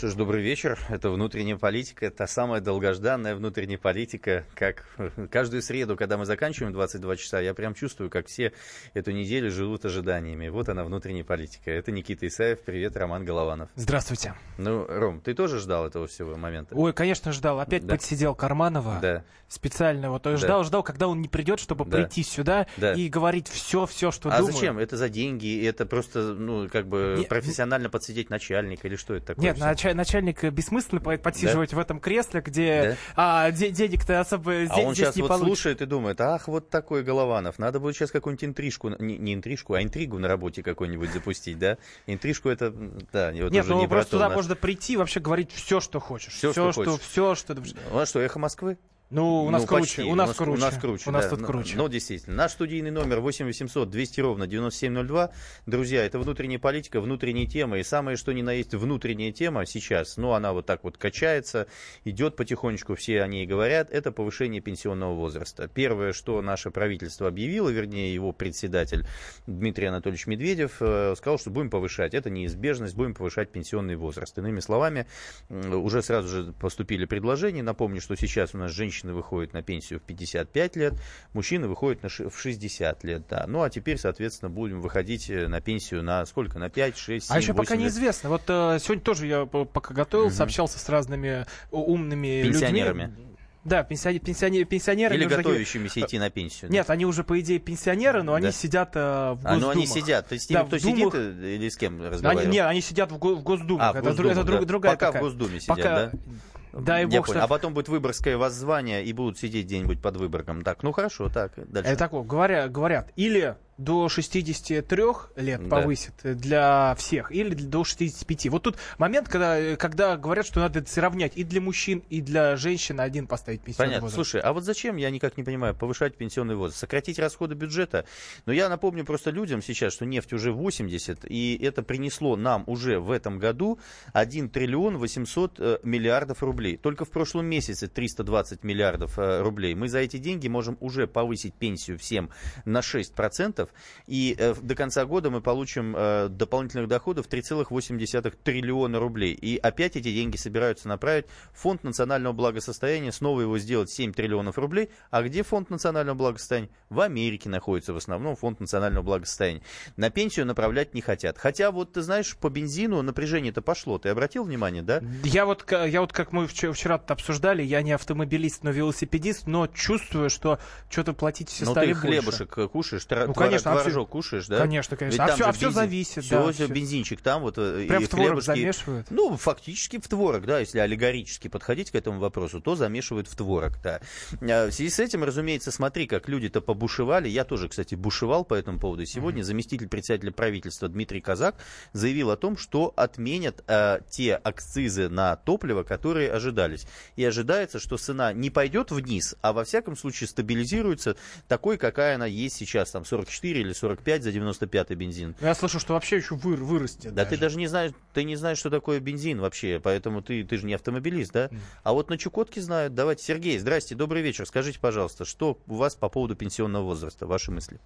Что ж, добрый вечер. Это внутренняя политика, та самая долгожданная внутренняя политика. Как каждую среду, когда мы заканчиваем 22 часа, я прям чувствую, как все эту неделю живут ожиданиями. Вот она, внутренняя политика. Это Никита Исаев. Привет, Роман Голованов. Здравствуйте. Ну, Ром, ты тоже ждал этого всего момента? Ой, конечно, ждал. Опять да. подсидел Карманова. Да. Специально. Вот да. ждал, ждал, когда он не придет, чтобы да. прийти сюда да. и говорить все, все, что а думаю. А зачем? Это за деньги? Это просто, ну, как бы не, профессионально подсидеть начальника или что это такое? Нет, начальник начальник бессмысленно подсиживать да? в этом кресле, где да? а, де денег-то особо а здесь, он сейчас не вот слушает и думает, ах, вот такой Голованов, надо будет сейчас какую-нибудь интрижку, не, не интрижку, а интригу на работе какой-нибудь запустить, да? Интрижку это, да, вот Нет, уже ну не просто туда наш... можно прийти и вообще говорить все, что хочешь. Все, все что, что, хочешь. все, что... Ну, а что, эхо Москвы? Ну, у нас ну, круче. Почти. У нас, у нас круче. У нас круче. У нас да. тут но, круче. Но действительно. Наш студийный номер 8 800 200 ровно 9702. Друзья, это внутренняя политика, внутренние темы. И самое, что ни на есть внутренняя тема сейчас, ну, она вот так вот качается, идет потихонечку, все о ней говорят, это повышение пенсионного возраста. Первое, что наше правительство объявило, вернее, его председатель Дмитрий Анатольевич Медведев э, сказал, что будем повышать. Это неизбежность, будем повышать пенсионный возраст. Иными словами, уже сразу же поступили предложения. Напомню, что сейчас у нас женщины выходят на пенсию в 55 лет, мужчины выходят на в 60 лет, да. Ну, а теперь, соответственно, будем выходить э, на пенсию на сколько? На 5, 6, 7, А еще 8 пока лет. неизвестно. Вот э, сегодня тоже я пока готовился, Мгм. общался с разными умными Пенсионерами. людьми. Да, пенсионеры, пенсионеры, пенсионеры. Или они уже готовящимися идти на пенсию. Нет, они уже, по идее, пенсионеры, но они Да. сидят э, в А, ну они Госдумах. сидят. Ты с ними Да, кто Думах. сидит э, или с кем Они, разговаривал? нет, они сидят в, го- в Госдумах. А, в это, дру- Госдумах, это друг- да. другая Пока такая. в Госдуме сидят, Пока- да? Дай бог, что- А потом будет выборгское воззвание и будут сидеть где-нибудь под Выборгом. Так, ну хорошо, так, дальше. Это такое, говорят, говорят, или до 63 лет Да. повысит для всех, или до 65. Вот тут момент, когда, когда говорят, что надо сравнять и для мужчин, и для женщин один поставить пенсионный Понятно. возраст. Слушай, а вот зачем, я никак не понимаю, повышать пенсионный возраст? Сократить расходы бюджета? Но я напомню просто людям сейчас, что нефть уже 80, и это принесло нам уже в этом году 1 триллион 800 э, миллиардов рублей. Только в прошлом месяце 320 миллиардов э, рублей. Мы за эти деньги можем уже повысить пенсию всем на 6%, и э, до конца года мы получим э, дополнительных доходов 3,8 триллиона рублей. И опять эти деньги собираются направить в Фонд национального благосостояния, снова его сделать 7 триллионов рублей. А где Фонд национального благосостояния? В Америке находится в основном Фонд национального благосостояния. На пенсию направлять не хотят. Хотя вот ты знаешь, по бензину напряжение-то пошло. Ты обратил внимание, да? Я вот, я вот как мы вчера, обсуждали, я не автомобилист, но велосипедист, но чувствую, что что-то платить все Ну стали ты больше. хлебушек кушаешь, тра- Ну, твор- конечно, а творожок кушаешь, да? Конечно, конечно. Ведь А же а бензин- зависит, всё- да, всё всё. бензинчик там вот э, Прям и в творог хлебушки. замешивают? Ну, фактически в творог, да, если аллегорически подходить к этому вопросу, то замешивают в творог, да. А В связи с этим, разумеется, смотри, как люди-то побушевали. Я тоже, кстати, бушевал по этому поводу. Сегодня заместитель председателя правительства Дмитрий Казак заявил о том, что отменят э, те акцизы на топливо, которые ожидались. И ожидается, что цена не пойдет вниз, а во всяком случае стабилизируется такой, какая она есть сейчас, там 44 или 45 за 95 бензин. Я слышу, что вообще еще выр- вырастет. Да ты даже не знаешь, ты не знаешь, что такое бензин вообще, поэтому ты, ты же не автомобилист, да? А вот на Чукотке знают. Давайте, Сергей, здрасте, добрый вечер. Скажите, пожалуйста, что у вас по поводу пенсионного возраста, ваши мысли?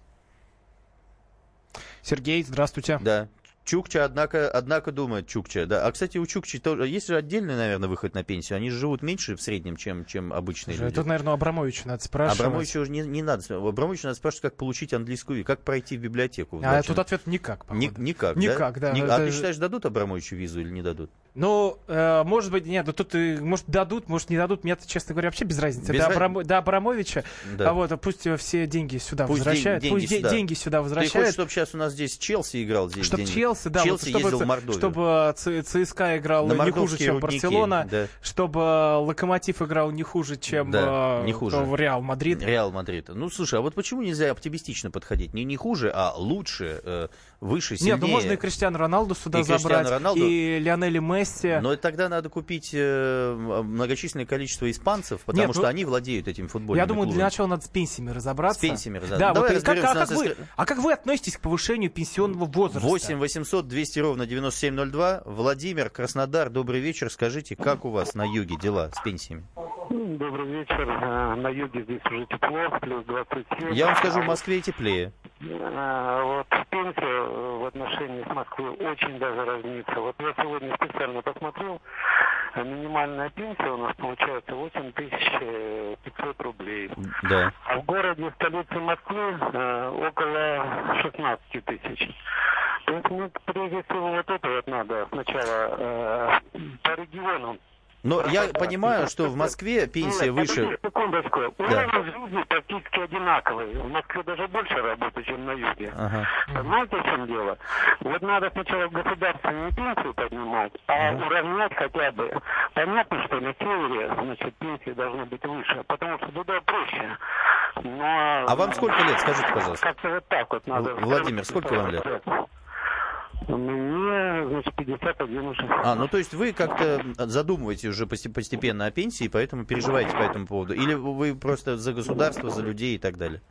Сергей, здравствуйте. Да. Чукча, однако, однако думает Чукча. Да. А, кстати, у Чукчи тоже есть же отдельный, наверное, выход на пенсию. Они же живут меньше в среднем, чем, чем обычные люди. Тут, наверное, у Абрамовича надо спрашивать. Абрамовичу уже не, не надо. У Абрамовича надо спрашивать, как получить английскую, как пройти в библиотеку. А тут ответ никак, Ни- походу. никак, Никак, да. Ни- А Это- ты считаешь, дадут Абрамовичу визу или не дадут? Ну, э, может быть, нет, да тут, э, может, дадут, может, не дадут. Мне, честно говоря, вообще без разницы. Без до, раз- до Абрамовича, Да. а вот а пусть э, все деньги сюда Пусть возвращают. ден- пусть деньги де- сюда. деньги сюда Ты хочешь, возвращают. чтобы сейчас у нас здесь Челси играл? Здесь Чтобы? Челси, да, вот Челси чтобы, ездил в Мордовию. чтобы Ц- ЦСКА играл не хуже, чем рудники, Барселона, да. чтобы э, Локомотив играл не хуже, чем Да, э, не хуже. Реал Мадрид. Реал Мадрид. Ну, слушай, а вот почему нельзя оптимистично подходить? Не, не хуже, а лучше, э, выше, сильнее. Нет, ну можно и Криштиану Роналду сюда И забрать, Роналду. и Лионели Месси. Но тогда надо купить э, многочисленное количество испанцев, потому Нет, что ну, они владеют этим футбольным Я думаю, для начала надо с пенсиями разобраться. С пенсиями разобраться. Да, Давай вот, как, а, как вы, а как вы относитесь к повышению пенсионного возраста? 8 800 200 ровно 9702. Владимир, Краснодар, добрый вечер. Скажите, как у вас на юге дела с пенсиями? Добрый вечер. Э, на юге здесь уже тепло, плюс 27. Я вам скажу, в Москве теплее. Э, вот пенсия в отношении с Москвой очень даже разнится. Вот я сегодня специально посмотрел, минимальная пенсия у нас получается 8500 рублей. Да. А в городе, столице Москвы, около 16 тысяч. То есть, ну, прежде всего, вот это вот надо сначала э, по регионам но я понимаю, что в Москве пенсия Нет, выше... Секундочку. Да. Уровень жизни практически одинаковый. В Москве даже больше работы, чем на юге. Ага. Знаете, в чем дело? Вот надо сначала государственную пенсию поднимать, а Ага. уравнять хотя бы. Понятно, что на севере, значит, пенсии должны быть выше, потому что туда проще. Но... А вам сколько лет, скажите, пожалуйста? Как-то вот так вот надо... В- Владимир, сколько вам лет? Мне, значит, 51 уже. А, ну то есть вы как-то задумываете уже посте- постепенно о пенсии, поэтому переживаете по этому поводу? Или вы просто за государство, за людей и так далее?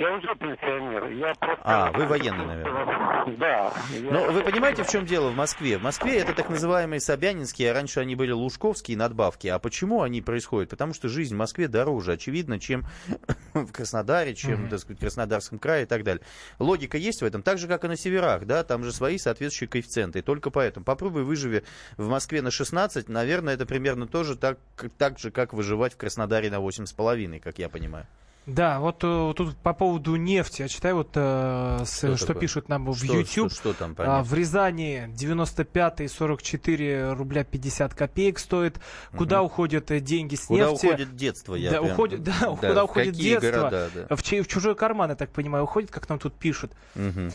Я уже пенсионер. Я просто... А, вы военный, наверное. Да. я- Но вы понимаете, в чем дело в Москве? В Москве это так называемые Собянинские, а раньше они были Лужковские надбавки. А почему они происходят? Потому что жизнь в Москве дороже, очевидно, чем в Краснодаре, чем, так сказать, в Краснодарском крае и так далее. Логика есть в этом, так же, как и на северах, да, там же свои соответствующие коэффициенты. И только поэтому попробуй выживи в Москве на 16, наверное, это примерно тоже так, так же, как выживать в Краснодаре на 8,5, как я понимаю. Да, вот э, тут по поводу нефти. Я читаю, вот э, с- Что что, пишут нам в Что- YouTube. Что, что там А, в Рязани 95 44 рубля 50 копеек стоит. Куда Мгм. уходят э, деньги с Куда нефти? уходит детство? Я Да, прям- уходит- да, куда в уходит детство? города, да. В, в чужой карман, я так понимаю, уходит, как нам тут пишут. Мгм.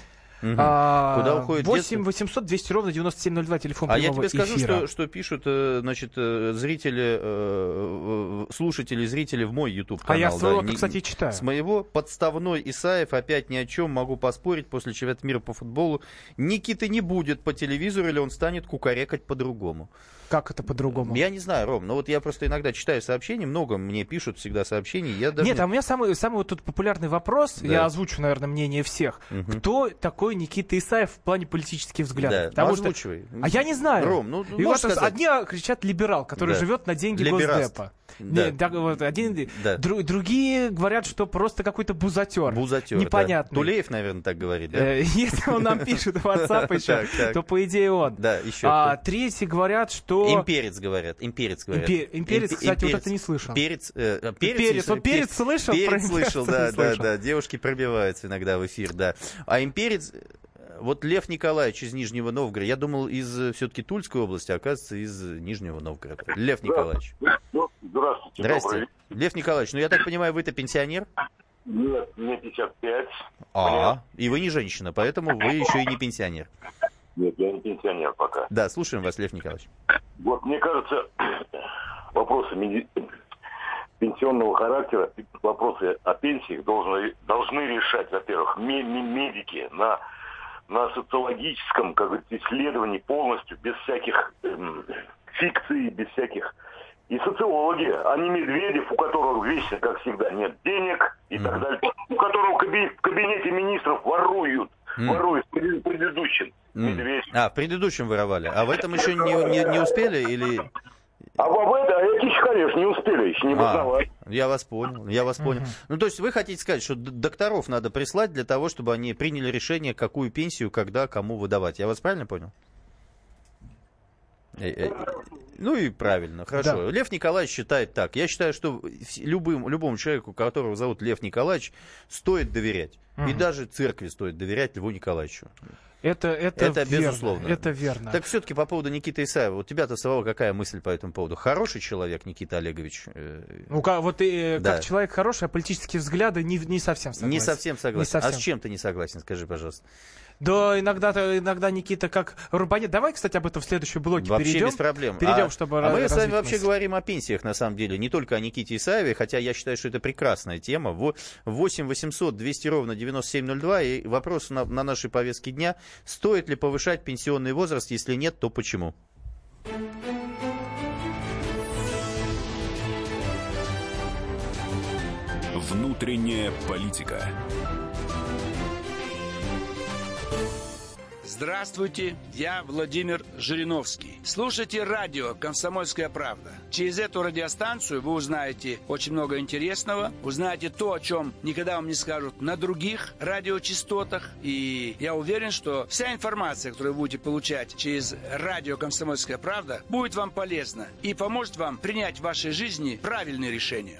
А, Куда уходит 8 детство? 800 200 ровно 9702 телефон А я тебе скажу, эфира. что, что пишут, э, значит, э, зрители, э, слушатели, зрители в мой YouTube канал. А я своего, не- кстати, читаю. С моего подставной Исаев опять ни о чем могу поспорить после чемпионата мира по футболу. Никиты не будет по телевизору, или он станет кукарекать по-другому. Как это по-другому? Я не знаю, Ром, но вот я просто иногда читаю сообщения, много мне пишут всегда сообщений. Я даже Нет, не- а у меня самый, самый вот тут популярный вопрос, Да. я озвучу, наверное, мнение всех. Мгм. Кто такой Никита Исаев в плане политических взглядов? Да, Потому ну, что-. А я не знаю. Ром, ну, И можешь вот сказать? одни кричат либерал, который Да. живет на деньги Либераст. Госдепа. Да. Не, так вот, один, Да. дру- другие говорят, что просто какой-то бузатер. Бузатер, Непонятный. да. Тулеев, наверное, так говорит, да? Э, Если он нам пишет в WhatsApp еще, то по идее он. Да, еще А третьи говорят, что... Имперец говорят, имперец говорят. Импе- имперец, Импе- кстати, вот это не слышал. Перец, э, э, перец, пе- перец слышал, Перец слышал, да, да, да. Девушки пробиваются иногда в эфир, да. А имперец, э, вот Лев Николаевич из Нижнего Новгорода, я думал из все-таки Тульской области, а оказывается из Нижнего Новгорода. Лев Николаевич. Ну, здравствуйте. Добрый Лев Николаевич, ну я так понимаю, вы-то пенсионер? Нет, мне 55. А, и вы не женщина, поэтому вы еще и не пенсионер. Нет, я не пенсионер пока. Да, слушаем вас, Лев Николаевич. Вот, мне кажется, вопросы меди- пенсионного характера, вопросы о пенсиях должны, должны решать, во-первых, ме- ме- медики на, на социологическом, как говорится, исследовании полностью, без всяких эм, фикций, без всяких... И социологи, а не Медведев, у которого вечно, как всегда, нет денег и так далее, у которого в каби- в кабинете министров воруют, М. воруют пред- предыдущим. М. Медведев. А, в предыдущем воровали. А в этом еще не, не, не успели или... А в это, а эти еще, конечно, не успели, еще не А, познавать. я вас понял, я вас понял. Ну, то есть вы хотите сказать, что докторов надо прислать для того, чтобы они приняли решение, какую пенсию, когда, кому выдавать. Я вас правильно понял? Э, э, Ну и правильно, хорошо. Да. Лев Николаевич считает так. Я считаю, что любым, любому человеку, которого зовут Лев Николаевич, стоит доверять. И Мгм. даже церкви стоит доверять Льву Николаевичу. Это, это, Это верно, безусловно. Это верно. Так все-таки по поводу Никиты Исаева. У тебя-то самого какая мысль по этому поводу? Хороший человек Никита Олегович? Э, Ну, как, вот и, Да. как человек хороший, а политические взгляды не, не совсем согласен. Не совсем согласен. Не совсем. А с чем ты не согласен, скажи, пожалуйста? Да, иногда, иногда Никита как рубанет. Давай, кстати, об этом в следующем блоке Вообще перейдем. без проблем. Перейдем, а, чтобы а мы с вами вообще мысль. говорим о пенсиях, на самом деле, не только о Никите Исаеве, хотя я считаю, что это прекрасная тема. Во- 8 800 200 ровно 9702, и вопрос на, на нашей повестке дня, стоит ли повышать пенсионный возраст, если нет, то почему? Внутренняя политика. Здравствуйте, я Владимир Жириновский. Слушайте радио «Комсомольская правда». Через эту радиостанцию вы узнаете очень много интересного, узнаете то, о чем никогда вам не скажут на других радиочастотах. И я уверен, что вся информация, которую вы будете получать через радио «Комсомольская правда», будет вам полезна и поможет вам принять в вашей жизни правильные решения.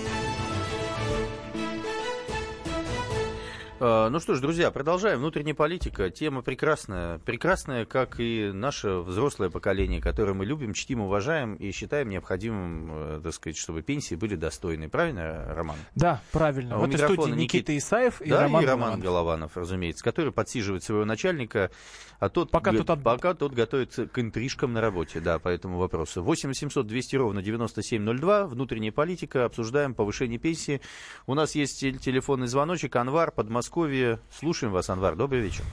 Ну что ж, друзья, продолжаем. Внутренняя политика. Тема прекрасная. Прекрасная, как и наше взрослое поколение, которое мы любим, чтим, уважаем и считаем необходимым, э, так сказать, чтобы пенсии были достойны. Правильно, Роман? Да, правильно. А у в этой студии Никита Никит- Исаев и да, Роман и Роман Голованов. Голованов, разумеется, который подсиживает своего начальника, а тот, Пока г- тот от- пока тот готовится к интрижкам на работе, да, по этому вопросу. 8 800 200 ровно 9702, внутренняя политика, обсуждаем повышение пенсии. У нас есть тел- телефонный звоночек, Анвар, Подмосковье. Слушаем вас, Анвар, добрый вечер.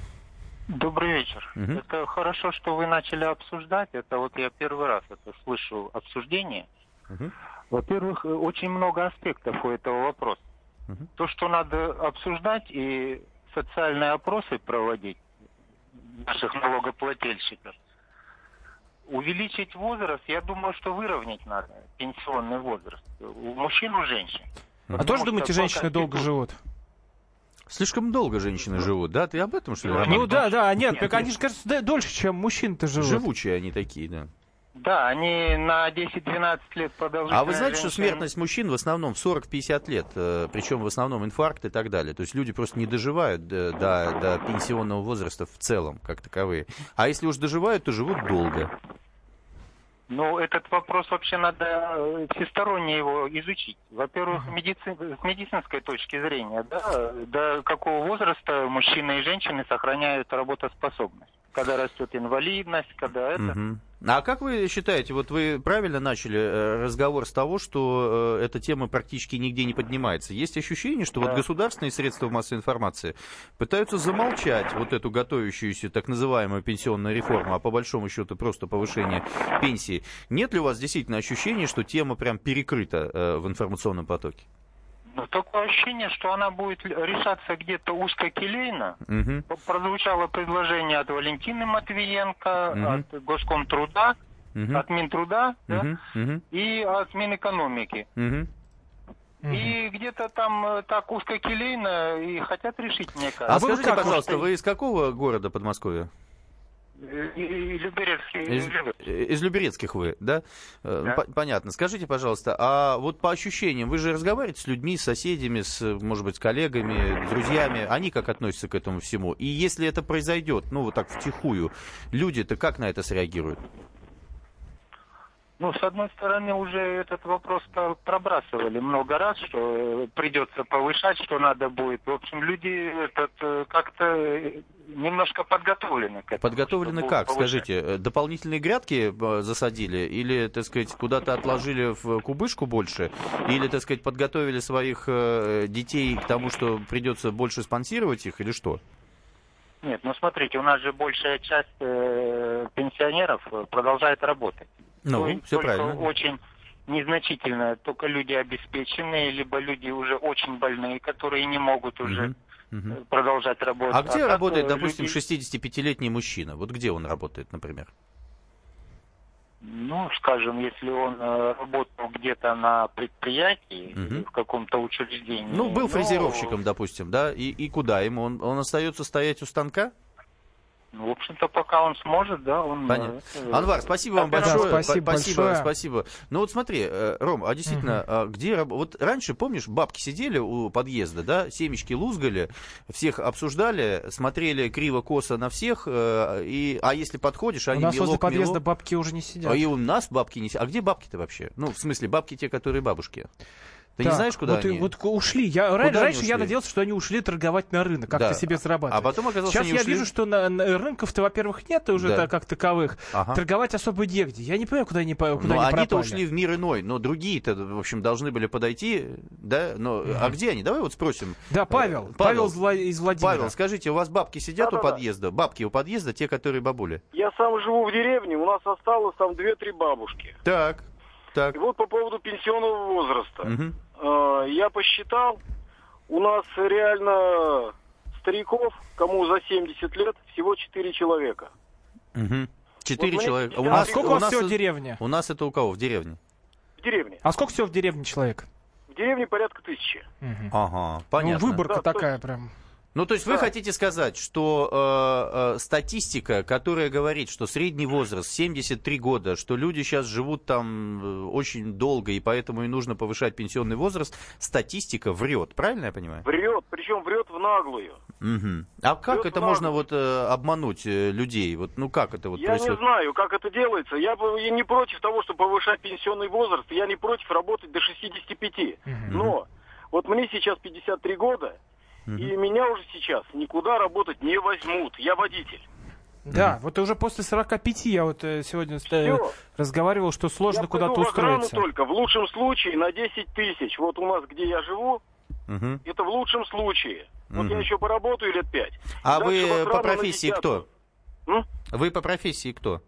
Добрый вечер. Мгм. Это хорошо, что вы начали обсуждать. Это вот я первый раз это слышу обсуждение. Мгм. Во-первых, э, очень много аспектов у этого вопроса. Мгм. То, что надо обсуждать и социальные опросы проводить наших налогоплательщиков. Увеличить возраст, я думаю, что выровнять надо пенсионный возраст у мужчин, у женщин. А Потому тоже думаете, женщины долго живут? Слишком долго женщины живут, да? Ты об этом, что ли, Роман? Ну да, да, нет, так они же, кажется, дольше, чем мужчин-то живут. Живучие они такие, да. Да, они на 10-12 лет продолжительность. А вы знаете, что смертность мужчин в основном в 40-50 лет, э, причем в основном инфаркт и так далее. То есть люди просто не доживают до, до, до пенсионного возраста в целом, как таковые. А если уж доживают, то живут долго. Ну, этот вопрос вообще надо э, всесторонне его изучить. Во-первых, медици- с медицинской точки зрения, да, до какого возраста мужчины и женщины сохраняют работоспособность. Когда растет инвалидность, когда это... Мгм. А как вы считаете, вот вы правильно начали э, разговор с того, что э, эта тема практически нигде не поднимается. Есть ощущение, что вот Да. государственные средства массовой информации пытаются замолчать вот эту готовящуюся так называемую пенсионную реформу, а по большому счету просто повышение пенсии. Нет ли у вас действительно ощущения, что тема прям перекрыта э, в информационном потоке? Но такое ощущение, что она будет решаться где-то узкокилейно. П- Прозвучало предложение от Валентины Матвиенко, Мгм. от Госкомтруда, Мгм. от Минтруда да. Мгм. и от Минэкономики. Мгм. Мгм. И где-то там э, так узкокилейно и хотят решить, мне А, кажется. вы скажите, как, пожалуйста, вы из какого города Подмосковья? Э, и- и Люберецкий Из, из Люберецких вы, да? Э, Да. по- Понятно. Скажите, пожалуйста, а вот по ощущениям, вы же разговариваете с людьми, с соседями, с, может быть, с коллегами, с друзьями, они как относятся к этому всему? И если это произойдет, ну, вот так втихую, люди-то как на это среагируют? Ну, с одной стороны, уже этот вопрос про- пробрасывали много раз, что э, придется повышать, что надо будет. В общем, люди этот, э, как-то немножко подготовлены к этому. Подготовлены как, повышать. скажите? Э, Дополнительные грядки э, засадили? Или, так сказать, куда-то отложили в кубышку больше? Или, так сказать, подготовили своих э, детей к тому, что придется больше спонсировать их, или что? Нет, ну смотрите, у нас же большая часть э, пенсионеров продолжает работать. Ну, Только- все только правильно. очень незначительно. Только люди обеспеченные, либо люди уже очень больные, которые не могут уже Мгм. Э, продолжать работать. А где так, работает, э, допустим, люди- 65-летний мужчина? Вот где он работает, например? Ну, скажем, если он э, работал где-то на предприятии, или в каком-то учреждении. Ну, был ну, фрезеровщиком, допустим, да, и, и куда ему? Он, он остается стоять у станка? Ну, в общем-то, пока он сможет, да, он... Понятно. э, Анвар, спасибо вам Да, большое. спасибо Па- спасибо, большое. спасибо. Ну вот смотри, э, Ром, а действительно, а где вот раньше, помнишь, бабки сидели у подъезда, да, семечки лузгали, всех обсуждали, смотрели криво-косо на всех, э, и, а если подходишь, У они нас возле мелок, подъезда мелок. бабки уже не сидят. А и у нас бабки не... си- А где бабки-то вообще? Ну, в смысле, бабки те, которые бабушки. Ты не Так, знаешь, куда вот, и- они? вот ушли. Я, Куда раньше они я ушли? надеялся, что они ушли торговать на рынок, как-то Да. себе зарабатывать. А потом оказалось, Сейчас я ушли- вижу, что на, на рынков-то, во-первых, нет уже Да. так, как таковых. Ага. Торговать особо негде. Я не понимаю, куда они, куда Ну, они они-то пропали. ушли в мир иной, но другие-то, в общем, должны были подойти, да? Но, А где они? Давай вот спросим. Да, Павел. Э, Павел, из Вла- из Владимира. Павел, скажите, у вас бабки сидят у Да-да-да. подъезда? Бабки у подъезда, те, которые бабули? Я сам живу в деревне, у нас осталось там две-три бабушки. Так, так. И вот по поводу пенсионного возраста. Э, Я посчитал, у нас реально стариков, кому за 70 лет, всего 4 человека. Мгм. Четыре Вот мне человека. У 50 А нас, сколько у нас всего в деревне? У нас это у кого? В деревне? В деревне. А сколько всего в деревне человек? В деревне порядка тысячи. Мгм. Ага, Ну, понятно. выборка Да, то- такая прям. Ну, то есть вы Да. хотите сказать, что э, э, статистика, которая говорит, что средний возраст 73 года, что люди сейчас живут там э, очень долго, и поэтому и нужно повышать пенсионный возраст, статистика врет, правильно я понимаю? Врет, причем врет в наглую. Мгм. А как Врет это можно вот э, обмануть э, людей? Вот, ну как это вот Я происходит? не знаю, как это делается. Я, бы- я не против того, чтобы повышать пенсионный возраст. Я не против работать до 65. Мгм. Но вот мне сейчас 53 года, и меня уже сейчас никуда работать не возьмут. Я водитель. Да, вот уже после 45 я вот э, сегодня э, Всё. разговаривал, что сложно я куда-то устроиться. только, в лучшем случае на 10 тысяч. Вот у нас, где я живу, Мгм. это в лучшем случае. Вот Мгм. я еще поработаю лет пять. А Дальше в вы по профессии кто? М? Вы по профессии кто?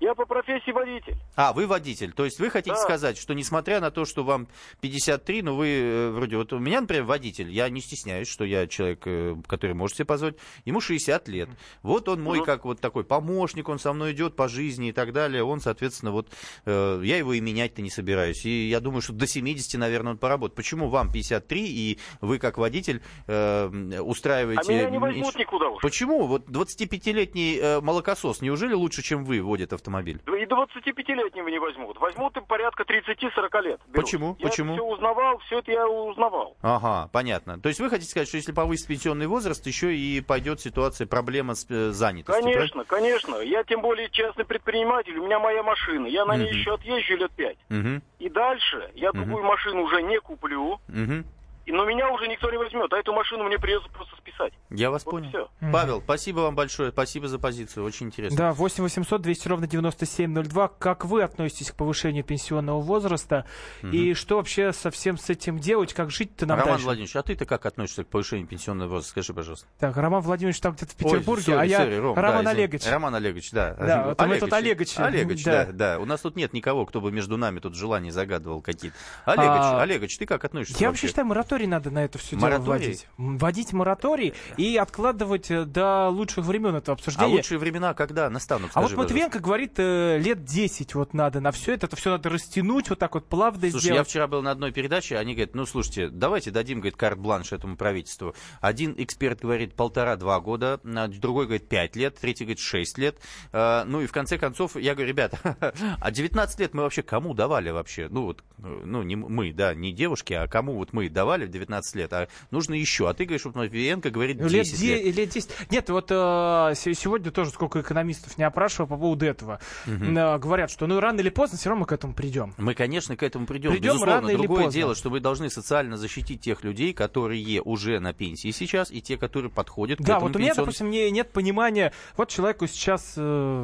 Я по профессии водитель. А, вы водитель. То есть вы хотите Да. сказать, что несмотря на то, что вам 53, ну вы э, вроде, вот у меня, например, водитель, я не стесняюсь, что я человек, э, который может себе позволить, ему 60 лет. Вот он мой Мгм. как вот такой помощник, он со мной идет по жизни и так далее. Он, соответственно, вот э, я его и менять-то не собираюсь. И я думаю, что до 70, наверное, он поработает. Почему вам 53 и вы как водитель э, А устраиваете... меня не возьмут никуда уж. Почему? Вот 25-летний э, молокосос, неужели лучше, чем вы, водит автомобиль? И 25-летнего не возьмут. Возьмут им порядка 30-40 лет. берут. Почему? Я Почему? все узнавал, все это я узнавал. Ага, понятно. То есть вы хотите сказать, что если повысить пенсионный возраст, еще и пойдет ситуация, проблема с э, занятостью? правильно? Конечно, конечно. Я тем более частный предприниматель, у меня моя машина. Я на ней Мгм. еще отъезжу лет пять. Мгм, И дальше я другую машину уже не куплю, мгм. И- но меня уже никто не возьмет, а эту машину мне придется просто списать. Я вас Вот понял. всё. Мгм. Павел, спасибо вам большое, спасибо за позицию, очень интересно. Да, 8 800 200 ровно 9702. Как вы относитесь к повышению пенсионного возраста? И что вообще совсем с этим делать? Как жить-то нам Роман дальше? Владимирович, а ты-то как относишься к повышению пенсионного возраста? Скажи, пожалуйста. Так, Роман Владимирович там где-то в Ой, Петербурге, сори, а я Ром, да, Роман извини. Олегович. Роман Олегович, да. Да, вот мы тут Олегович, Олегович, да. да. да, У нас тут нет никого, кто бы между нами тут желания загадывал какие-то. Олегович, А, Олегович, ты как относишься Я вообще считаю, мораторий надо на это все дело вводить. Вводить мораторий и откладывать э, до лучших времен это А обсуждение. лучшие времена когда настанут? А вот скажи? Матвиенко говорит, э, лет 10 вот надо на все это, это все надо растянуть, вот так вот плавно Слушай, я сделать. вчера был на одной передаче, они говорят, ну, слушайте, давайте дадим, говорит, карт-бланш этому правительству. Один эксперт говорит полтора-два года, а другой говорит пять лет, третий говорит шесть лет. А, Ну и в конце концов, я говорю, ребята, а 19 лет мы вообще кому давали вообще? Ну вот, э, ну не мы, да, не девушки, а кому вот мы давали в 19 лет? А нужно еще. А ты говоришь, вот Матвиенко говорит 10 Лет, лет. де- лет 10. Нет, вот э, се- сегодня тоже сколько экономистов не опрашивал по поводу этого. Э, говорят, что ну рано или поздно все равно мы к этому придем. Мы, конечно, к этому придем. Придем Безусловно, рано или другое поздно. дело, что вы должны социально защитить тех людей, которые уже на пенсии сейчас, и те, которые подходят к Да, этому вот у меня, пенсионному- допустим, не, нет понимания. Вот человеку сейчас, э,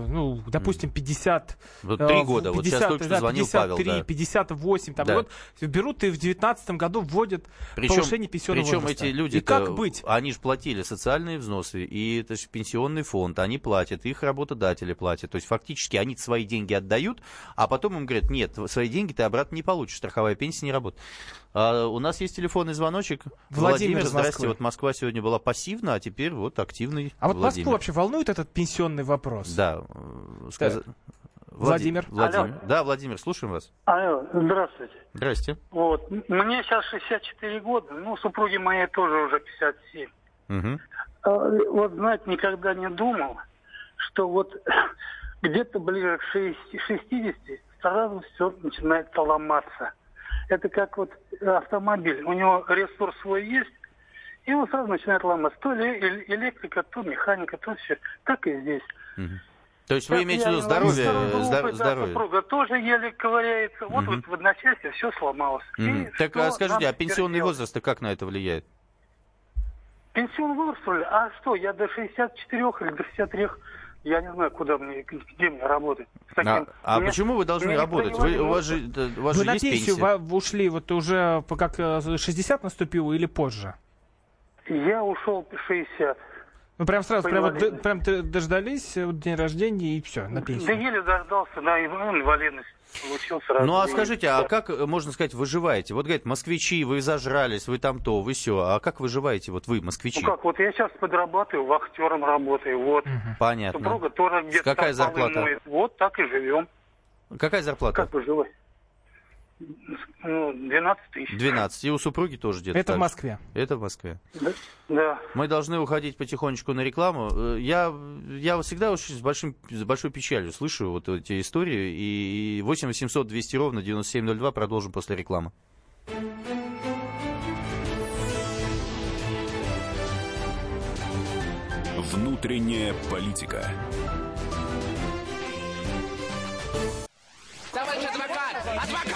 ну, допустим, 50. Вот э, три года. Вот сейчас 50, только что да, звонил 53, Павел. Да. 58, там, Да. вот берут и в 19 году вводят Причем, повышение пенсионного причем возраста. эти люди, И как быть? они же платили социальные взносы, и это же пенсионный фонд, они платят, их работодатели платят. То есть фактически они свои деньги отдают, а потом им говорят, нет, свои деньги ты обратно не получишь, страховая пенсия не работает. А, у нас есть телефонный звоночек. Владимир из здрасте. Вот Москва сегодня была пассивна, а теперь вот активный А вот Владимир. Москву вообще волнует этот пенсионный вопрос? Да. э, сказ- Владимир. Владимир. Алло. Да, Владимир, слушаем вас. Алло, здравствуйте. Здрасте. Вот, мне сейчас 64 года, ну, супруге моей тоже уже 57. Мгм. Э, Вот, знаете, никогда не думал, что вот где-то ближе к 60 60 сразу все начинает ломаться. Это как вот автомобиль, у него ресурс свой есть, и он сразу начинает ломаться. То ли электрика, то механика, то все. Так и здесь. Мгм. То есть вы имеете в виду здоровье, второй э, группе, здор- да, здоровье? Супруга тоже еле ковыряется. Вот, Мгм. вот в одночасье все сломалось. Мгм. Так а скажите, а пенсионный возраст как на это влияет? Пенсионный возраст? А что, я до 64 или до 63, я не знаю, куда мне, где мне работать. С таким. А, а меня- почему вы должны работать? Вы, у вас же, у вас Вы же на есть пенсию пенсия. во- ушли вот уже по- как э, 60 наступило или позже? Я ушел 60. Ну, прям сразу, прям, вот прям дождались, э, вот день рождения и все, на Да пенсию. еле дождался, на инв- инвалидность получил сразу. Ну а И- скажите, а как, э, можно сказать, выживаете? Вот, говорит, москвичи, вы зажрались, вы там то, вы все. А как выживаете, вот вы, москвичи? Ну как, вот я сейчас подрабатываю, вахтером работаю, вот. Понятно. Супруга тоже где-то Какая зарплата? моет. Вот так и живем. Какая зарплата? Как выживать? Ну, 12 тысяч. 12. И у супруги тоже где-то Это в так же. Москве. Это в Москве. Да. да. Мы должны уходить потихонечку на рекламу. Э, Я, я всегда очень с, большим, с большой печалью слышу вот эти истории. И 8 800 200 ровно 9702 продолжим после рекламы. Внутренняя политика. Товарищ адвокат! Адвокат!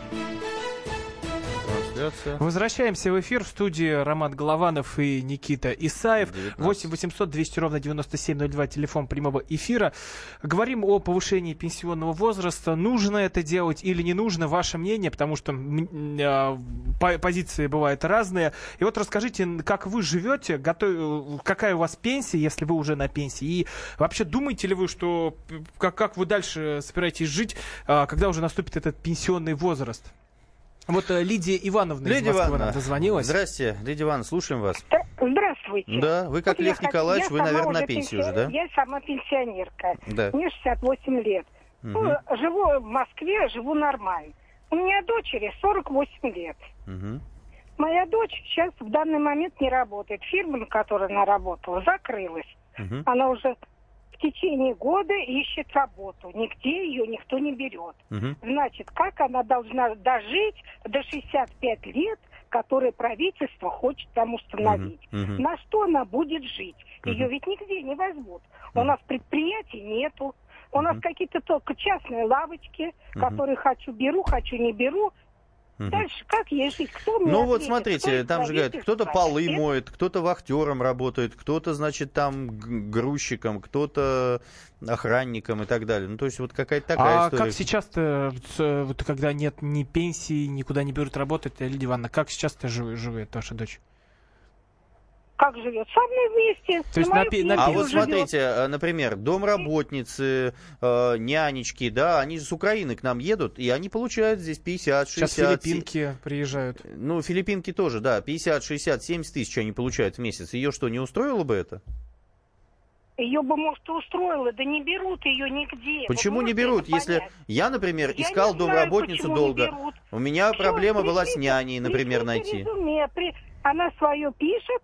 Трансляция. Возвращаемся в эфир в студии Роман Голованов и Никита Исаев. 8 800 200 ровно 9702, телефон прямого эфира. Говорим о повышении пенсионного возраста. Нужно это делать или не нужно? Ваше мнение, потому что э, по- позиции бывают разные. И вот расскажите, как вы живете, готов- какая у вас пенсия, если вы уже на пенсии, и вообще думаете ли вы, что как, как вы дальше собираетесь жить, а, когда уже наступит этот пенсионный возраст? Вот э, Лидия Ивановна из Лидия Москвы Ивановна, нам дозвонилась. Здрасте, Лидия Ивановна, слушаем вас. Здравствуйте. Да, вы как Вот Лев я Николаевич, вы, я сама наверное, на пенсии уже, да? Я сама пенсионерка. Да. Мне 68 лет. Мгм. Ну, живу в Москве, живу нормально. У меня дочери 48 лет. Мгм. Моя дочь сейчас в данный момент не работает. Фирма, на которой она работала, закрылась. Мгм. Она уже течение года ищет работу. Нигде ее никто не берет. Мгм. Значит, как она должна дожить до 65 лет, которые правительство хочет там установить? Мгм. На что она будет жить? Ее ведь нигде не возьмут. У нас предприятий нету. У нас Мгм. какие-то только частные лавочки, Мгм. которые хочу беру, хочу не беру. Дальше как ей жить? Кто мне Ну вот ответит? смотрите, Кто там же говорят, кто-то полы Это- моет, кто-то вахтером работает, кто-то, значит, там грузчиком, кто-то охранником и так далее. Ну, то есть вот какая-то такая а история. как сейчас-то, с- вот, когда нет ни пенсии, никуда не берут работать, э, Лидия Ивановна, как сейчас-то жив- живет ваша дочь? Как живет? Со мной вместе. То есть на на А вот живет. смотрите, э, например, домработницы, э, нянечки, да, они с Украины к нам едут, и они получают здесь 50, 60... Сейчас филиппинки приезжают. Ну, филиппинки тоже, да, 50, 60, 70 тысяч они получают в месяц. Ее что, не устроило бы это? Ее бы, может, и устроило, да не берут ее нигде. Почему Вот не берут? Если понять? я, например, Я искал знаю, домработницу долго, у меня Всё, проблема была с няней, например, найти. резюме, при- Она свое пишет.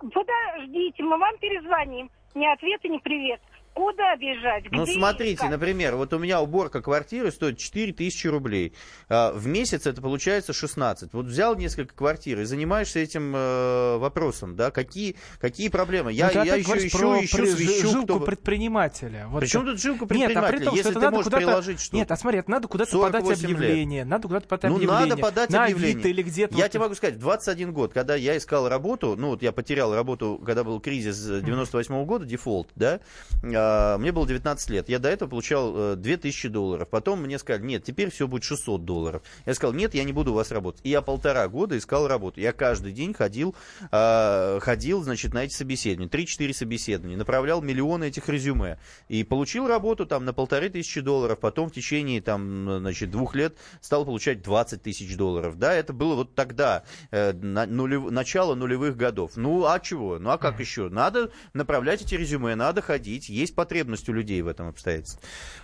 Подождите, мы вам перезвоним. Ни ответа, ни привет. Куда бежать? Ну, Где смотрите, искать? например, вот у меня уборка квартиры стоит 4 тысячи рублей. А, В месяц это получается 16. Вот взял несколько квартир и занимаешься этим э, вопросом, да? Какие, какие проблемы? Я, Ну, я еще ищу, про ищу, при- свищу, жилку кто предпринимателя. Вот Причем это- тут жилка Нет, а при предпринимателя? том, Если что ты надо можешь приложить что-то. Нет, а смотри, это надо куда-то подать 48 лет. объявление. Надо куда-то подать Ну, объявление. надо подать на объявление. Или где-то. Я вот- тебе могу сказать, в 21 год, когда я искал работу, ну вот я потерял работу, когда был кризис э, 98 года, дефолт, да, а, мне было 19 лет. Я до этого получал э, 2000 долларов. Потом мне сказали, нет, теперь все будет 600 долларов. Я сказал, нет, я не буду у вас работать. И я полтора года искал работу. Я каждый день ходил, а, ходил, значит, на эти собеседования. 3-4 собеседования. Направлял миллионы этих резюме. И получил работу там на полторы тысячи долларов. Потом в течение там, значит, двух лет стал получать 20 тысяч долларов. Да, это было вот тогда, э, на- нулев- начало нулевых годов. Ну, а чего? Ну, а как еще? Надо направлять эти резюме, надо ходить. Есть есть потребность у людей в этом обстоятельстве.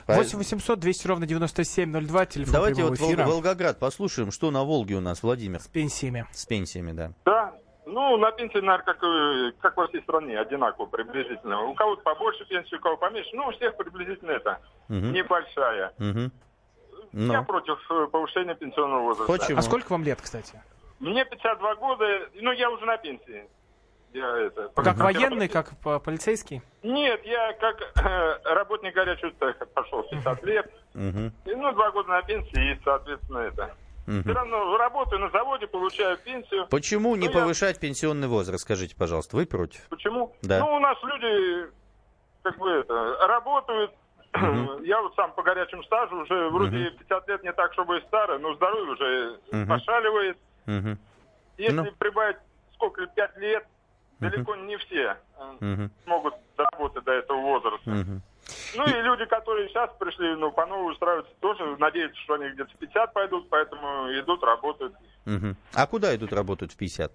8 800 200 ровно 9702, телефон Давайте вот эфира. Волгоград послушаем, что на Волге у нас, Владимир, С пенсиями. с пенсиями, да. Да, ну, на пенсии, наверное, как, и- как во всей стране, одинаково приблизительно. У кого-то побольше пенсии, у кого поменьше. Ну, у всех приблизительно это Мгм. небольшая. Мгм. Я Ну, против э, повышения пенсионного возраста. Почему? А сколько вам лет, кстати? Мне 52 года, ну, я уже на пенсии. Я это... Как военный, как по- полицейский? Нет, я как э, работник горячего цеха пошел 60 лет. И, ну, два года на пенсии, и, соответственно, это... Все равно работаю на заводе, получаю пенсию. Почему не Ну, я- повышать пенсионный возраст, скажите, пожалуйста, вы против? Почему? Да. Ну, у нас люди, как бы это, работают. Мгм. Я вот сам по горячему стажу уже вроде Мгм. 50 лет не так, чтобы и старый, но здоровье уже Мгм. пошаливает. Мгм, Если Ну. прибавить сколько, 5 лет. Далеко не все э, смогут доработать до этого возраста. Ну и люди, которые сейчас пришли, ну, по новому устраиваются, тоже надеются, что они где-то в 50 пойдут, поэтому идут, работают. А куда идут работать в 50?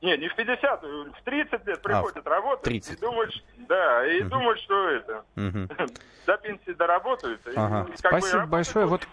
Не, не в 50, в 30 лет приходят работать. 30. И думают, да, и Мгм. думают, что это, Мгм. до пенсии доработают. и, Ага. как бы, Спасибо работают, большое. Вот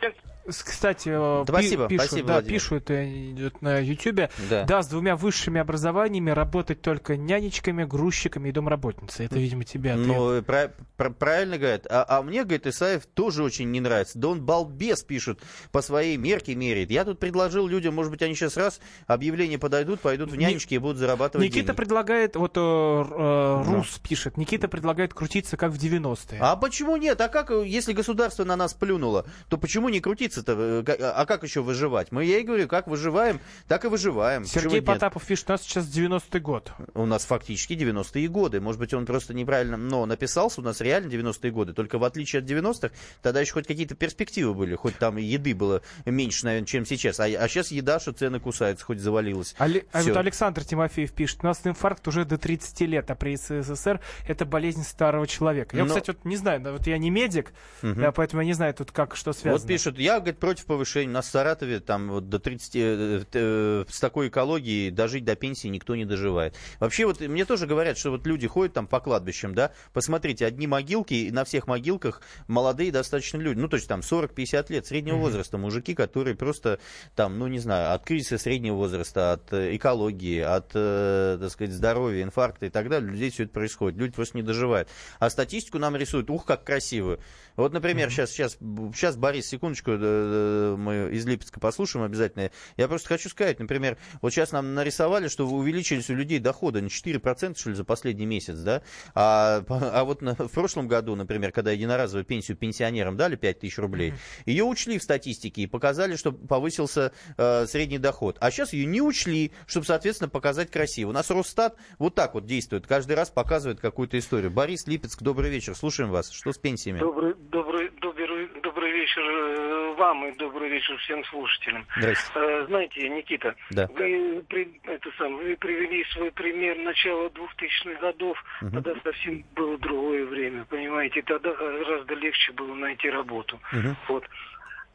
Кстати, э, Спасибо, пишут, спасибо, да, Владимир. пишут э, идет на Ютубе. Да. Да, с двумя высшими образованиями работать только нянечками, грузчиками и домработницей. Это, видимо, тебе ответ. Ну, пра- пра- правильно говорят. А, а мне, говорит, Исаев тоже очень не нравится. Да он балбес пишет, по своей мерке меряет. Я тут предложил людям, может быть, они сейчас раз объявление подойдут, пойдут в нянечки и будут зарабатывать Никита деньги. предлагает, вот э, э, Рус пишет, Никита предлагает крутиться как в 90-е. А почему нет? А как, если государство на нас плюнуло, то почему не крутиться-то? Э, ка- А как еще выживать? Мы, я и говорю, как выживаем, так и выживаем. Сергей Почему нет? Потапов пишет, у нас сейчас 90-й год. У нас фактически 90-е годы. Может быть, он просто неправильно, но написался. У нас реально 90-е годы. Только в отличие от 90-х, тогда еще хоть какие-то перспективы были. Хоть там еды было меньше, наверное, чем сейчас. А, а сейчас еда, что цены кусаются, хоть завалилась. Але- а вот Александр Тимофеев пишет, у нас инфаркт уже до 30 лет, а при СССР это болезнь старого человека. Я, Но- кстати, вот не знаю, вот я не медик, Мгм. да, поэтому я не знаю тут как, что связано. Вот пишут, я, говорит, против повышения. У нас в Саратове там вот до 30, э, э, с такой экологией дожить до пенсии никто не доживает. Вообще вот мне тоже говорят, что вот люди ходят там по кладбищам, да, посмотрите, одни могилки, и на всех могилках молодые достаточно люди, ну, то есть там 40-50 лет среднего возраста, мужики, которые просто там, ну, не знаю, от кризиса среднего возраста, от э, экологии, от, э, так сказать, здоровья, инфаркта и так далее, у людей все это происходит, люди просто не доживают. А статистику нам рисуют, ух, как красиво. Вот, например, сейчас, сейчас, сейчас, Борис, секундочку, э, э, мы из Липецка послушаем обязательно. Я просто хочу сказать, например, вот сейчас нам нарисовали, что увеличились у людей доходы на 4%, что ли, за последний месяц, да? А, а вот на- в прошлом году, например, когда единоразовую пенсию пенсионерам дали 5 тысяч рублей, ее учли в статистике и показали, что повысился э, средний доход. А сейчас ее не учли, чтобы, соответственно, показать красиво. У нас Росстат вот так вот действует, каждый раз показывает какую-то историю. Борис Липецк, добрый вечер, слушаем вас. Что с пенсиями? Добрый, добрый, добрый, добрый вечер э, вам и добрый вечер всем слушателям. Здрасте. Э, Знаете, Никита, Да. вы, это сам, вы привели свой пример начала 2000-х годов, Мгм. тогда совсем было другое время, понимаете, тогда гораздо легче было найти работу. Мгм. Вот.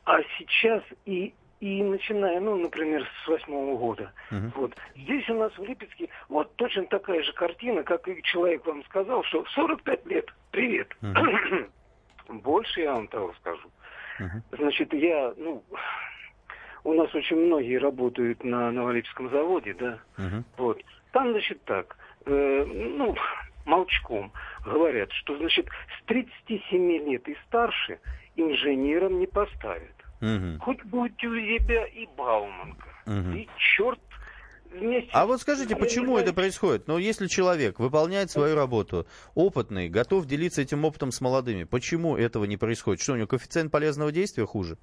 А сейчас и и начиная, ну, например, с восьмого года. Мгм. Вот. Здесь у нас в Липецке вот точно такая же картина, как и человек вам сказал, что в 45 лет, привет. Больше я вам того скажу. Мгм. Значит, я, ну, у нас очень многие работают на Новолипецком заводе, да, Мгм. вот. Там, значит, так, э, ну, молчком говорят, что, значит, с 37 лет и старше инженером не поставят. Мгм. Хоть будет у тебя и Бауманка, Мгм. и черт вместе... А вот скажите, почему это происходит? Ну, если человек выполняет свою работу, опытный, готов делиться этим опытом с молодыми, почему этого не происходит? Что, у него коэффициент полезного действия хуже?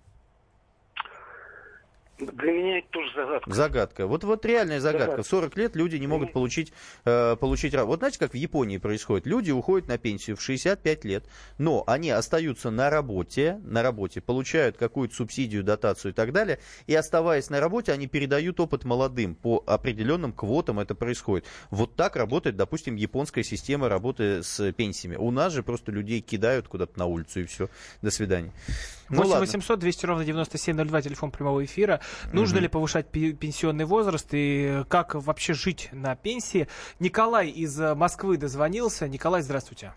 Для меня это тоже загадка. Загадка. Вот, вот реальная загадка. Загадка. В 40 лет люди не могут получить, э, получить работу. Вот знаете, как в Японии происходит? Люди уходят на пенсию в 65 лет, но они остаются на работе, на работе, получают какую-то субсидию, дотацию и так далее, и оставаясь на работе, они передают опыт молодым. По определенным квотам это происходит. Вот так работает, допустим, японская система работы с пенсиями. У нас же просто людей кидают куда-то на улицу и все. До свидания. Ну 8 ладно. 800 200 ровно 9702, телефон прямого эфира. Нужно ли повышать пенсионный возраст и как вообще жить на пенсии? Николай из э, Москвы дозвонился. Николай, здравствуйте.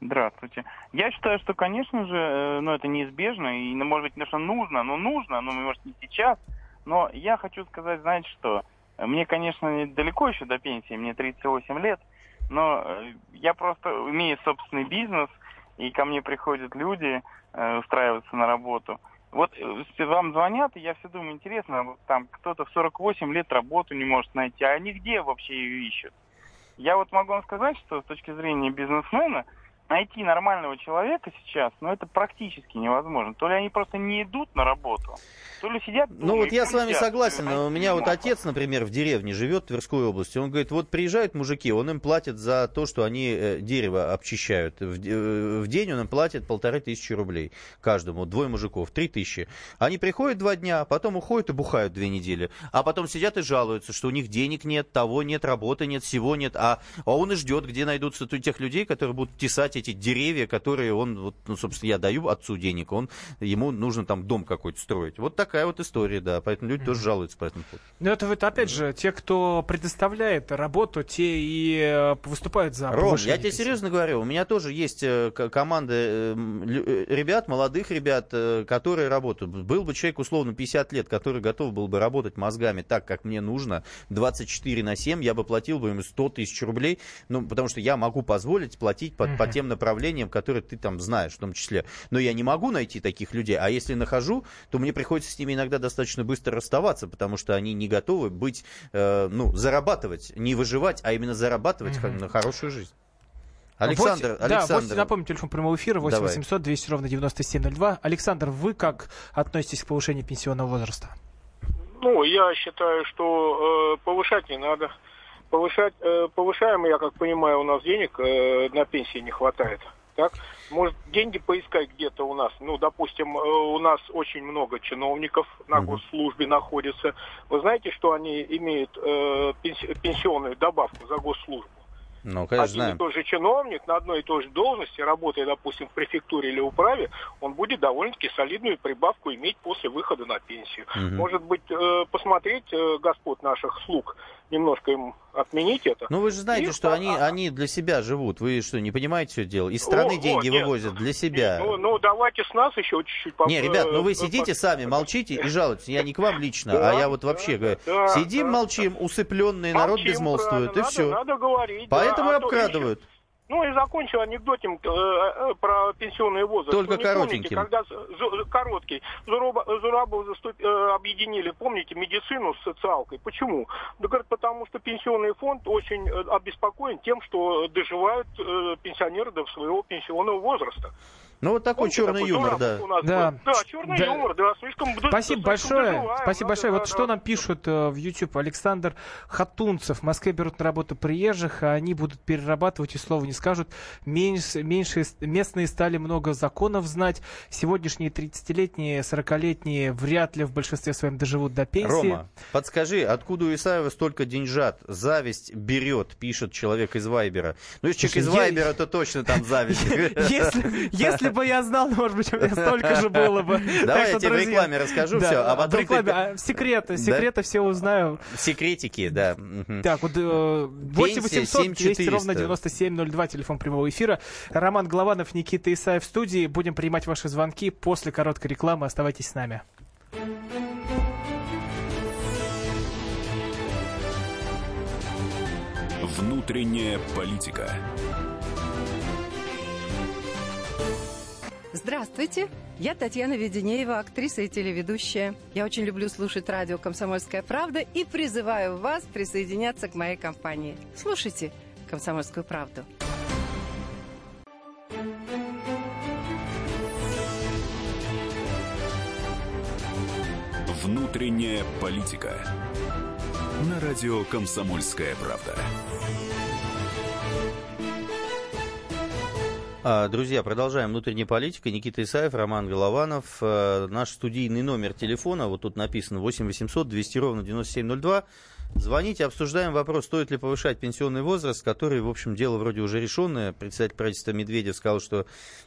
Здравствуйте. Я считаю, что, конечно же, э, ну, это неизбежно, и, ну, может быть, конечно, нужно, но нужно, но, может, не сейчас. Но я хочу сказать, знаете что, мне, конечно, далеко еще до пенсии, мне 38 лет, но э, я просто имею собственный бизнес, и ко мне приходят люди э, устраиваться на работу. Вот вам звонят, и я все думаю, интересно, там кто-то в 48 лет работу не может найти, а они где вообще ее ищут? Я вот могу вам сказать, что с точки зрения бизнесмена – найти нормального человека сейчас, ну, это практически невозможно. То ли они просто не идут на работу, то ли сидят... Ну, вот я с вами согласен. У меня вот отец, например, в деревне живет, в Тверской области. Он говорит, вот приезжают мужики, он им платит за то, что они э, дерево обчищают. В, э, в день он им платит полторы тысячи рублей каждому. Двое мужиков, три тысячи. Они приходят два дня, потом уходят и бухают две недели. А потом сидят и жалуются, что у них денег нет, того нет, работы нет, всего нет. А, а он и ждет, где найдутся тех людей, которые будут тесать эти деревья, которые он, вот, ну, собственно, я даю отцу денег, он, ему нужно там дом какой-то строить. Вот такая вот история, да, поэтому люди mm-hmm. тоже жалуются по этому поводу. Ну, это вот, опять же, те, кто предоставляет работу, те и э, выступают за Ром, я тебе серьезно говорю, у меня тоже есть э, команда э, ребят, молодых ребят, которые работают. Был бы человек, условно, 50 лет, который готов был бы работать мозгами так, как мне нужно, 24 на 7, я бы платил бы ему 100 тысяч рублей, ну, потому что я могу позволить платить по, mm-hmm. по тем направлениям, которые ты там знаешь в том числе. Но я не могу найти таких людей, а если нахожу, то мне приходится с ними иногда достаточно быстро расставаться, потому что они не готовы быть, э, ну, зарабатывать, не выживать, а именно зарабатывать mm-hmm. на хорошую жизнь. Александр, 8, Александр. Да, напомню, телефон прямого эфира 8 Давай. 800 200 ровно 9702. Александр, вы как относитесь к повышению пенсионного возраста? Ну, я считаю, что э, повышать не надо. Повышать, э, повышаем, я как понимаю, у нас денег э, на пенсии не хватает. Так? Может, деньги поискать где-то у нас. Ну, допустим, э, у нас очень много чиновников на госслужбе находится. Вы знаете, что они имеют э, пенсионную добавку за госслужбу? Ну, конечно, Один знаем. и тот же чиновник на одной и той же должности, работая, допустим, в префектуре или управе, он будет довольно-таки солидную прибавку иметь после выхода на пенсию. Угу. Может быть, э, посмотреть э, господ наших слуг, немножко им отменить это. Ну вы же знаете, и, что а, они, а, они для себя живут. Вы что, не понимаете все дело? Из страны о, деньги о, вывозят для себя. Ну, ну давайте с нас еще чуть-чуть. Поп... Не, ребят, ну вы сидите сами, молчите и жалуетесь. Я не к вам лично, да, а я вот вообще да, говорю. Да, Сидим, да, молчим, усыпленный народ безмолвствует, и все. Надо говорить. Поэтому да, и обкрадывают. Ну и закончил анекдотом э, э, про пенсионный возраст. Только коротенький. Когда короткий. Зураба, Зурабов заступ, э, объединили, помните, медицину с социалкой. Почему? Да говорят, потому что пенсионный фонд очень э, обеспокоен тем, что доживают э, пенсионеры до своего пенсионного возраста. Ну, вот такой Помните, черный такой юмор, да. Да. да, черный да. юмор, да, слишком... Спасибо большое, спасибо большое. Да, вот да, что да. нам пишут э, в YouTube. Александр Хатунцев. В Москве берут на работу приезжих, а они будут перерабатывать, и слова не скажут. Меньше, меньше местные стали много законов знать. Сегодняшние 30-летние, 40-летние вряд ли в большинстве своем доживут до пенсии. Рома, подскажи, откуда у Исаева столько деньжат? Зависть берет, пишет человек из Вайбера. Ну, если человек из Вайбера, то точно там зависть. Если бы я знал, может быть, у меня столько же было бы. Давай я тебе в рекламе расскажу все, а потом... В рекламе, а, секреты, секреты все узнаю. Секретики, да. Так, вот 8 800 200 ровно 9702, телефон прямого эфира. Роман Голованов, Никита Исаев в студии. Будем принимать ваши звонки после короткой рекламы. Оставайтесь с нами. Внутренняя политика. Здравствуйте, я Татьяна Веденеева, актриса и телеведущая. Я очень люблю слушать радио «Комсомольская правда» и призываю вас присоединяться к моей компании. Слушайте «Комсомольскую правду». Внутренняя политика. На радио «Комсомольская правда». Друзья, продолжаем внутренняя политика. Никита Исаев, Роман Голованов. Э, наш студийный номер телефона, вот тут написано 8 800 200 ровно 9702. Звоните, обсуждаем вопрос, стоит ли повышать пенсионный возраст, который, в общем, дело вроде уже решенное. Председатель правительства Медведев сказал, что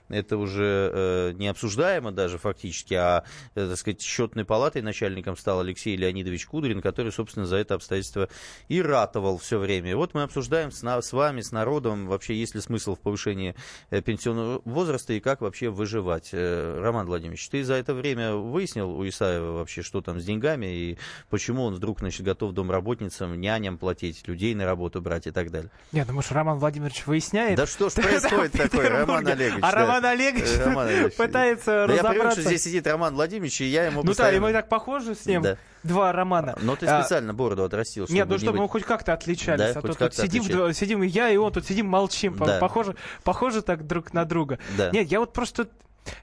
это уже э, не обсуждаемо даже фактически, а, э, так сказать, счетной палатой начальником стал Алексей Леонидович Кудрин, который, собственно, за это обстоятельство и ратовал все время. Вот мы обсуждаем с, с вами, с народом, вообще есть ли смысл в повышении э, пенсионного возраста и как вообще выживать. Э, Роман Владимирович, ты за это время выяснил у Исаева вообще, что там с деньгами и почему он вдруг значит, готов домработницам, няням платить, людей на работу брать и так далее? Нет, ну может Роман Владимирович выясняет? Да что ж происходит такое, Роман Олегович? А Роман Олегович пытается разобраться. Я привык, что здесь сидит Роман Владимирович, и я ему Ну да, и мы так похожи с ним. Два Романа. Но ты а, специально бороду отрастил. Нет, ну чтобы мы хоть как-то отличались. а то тут сидим, сидим и я, и он тут сидим, молчим. Похоже, похоже так друг на друга. Нет, я вот просто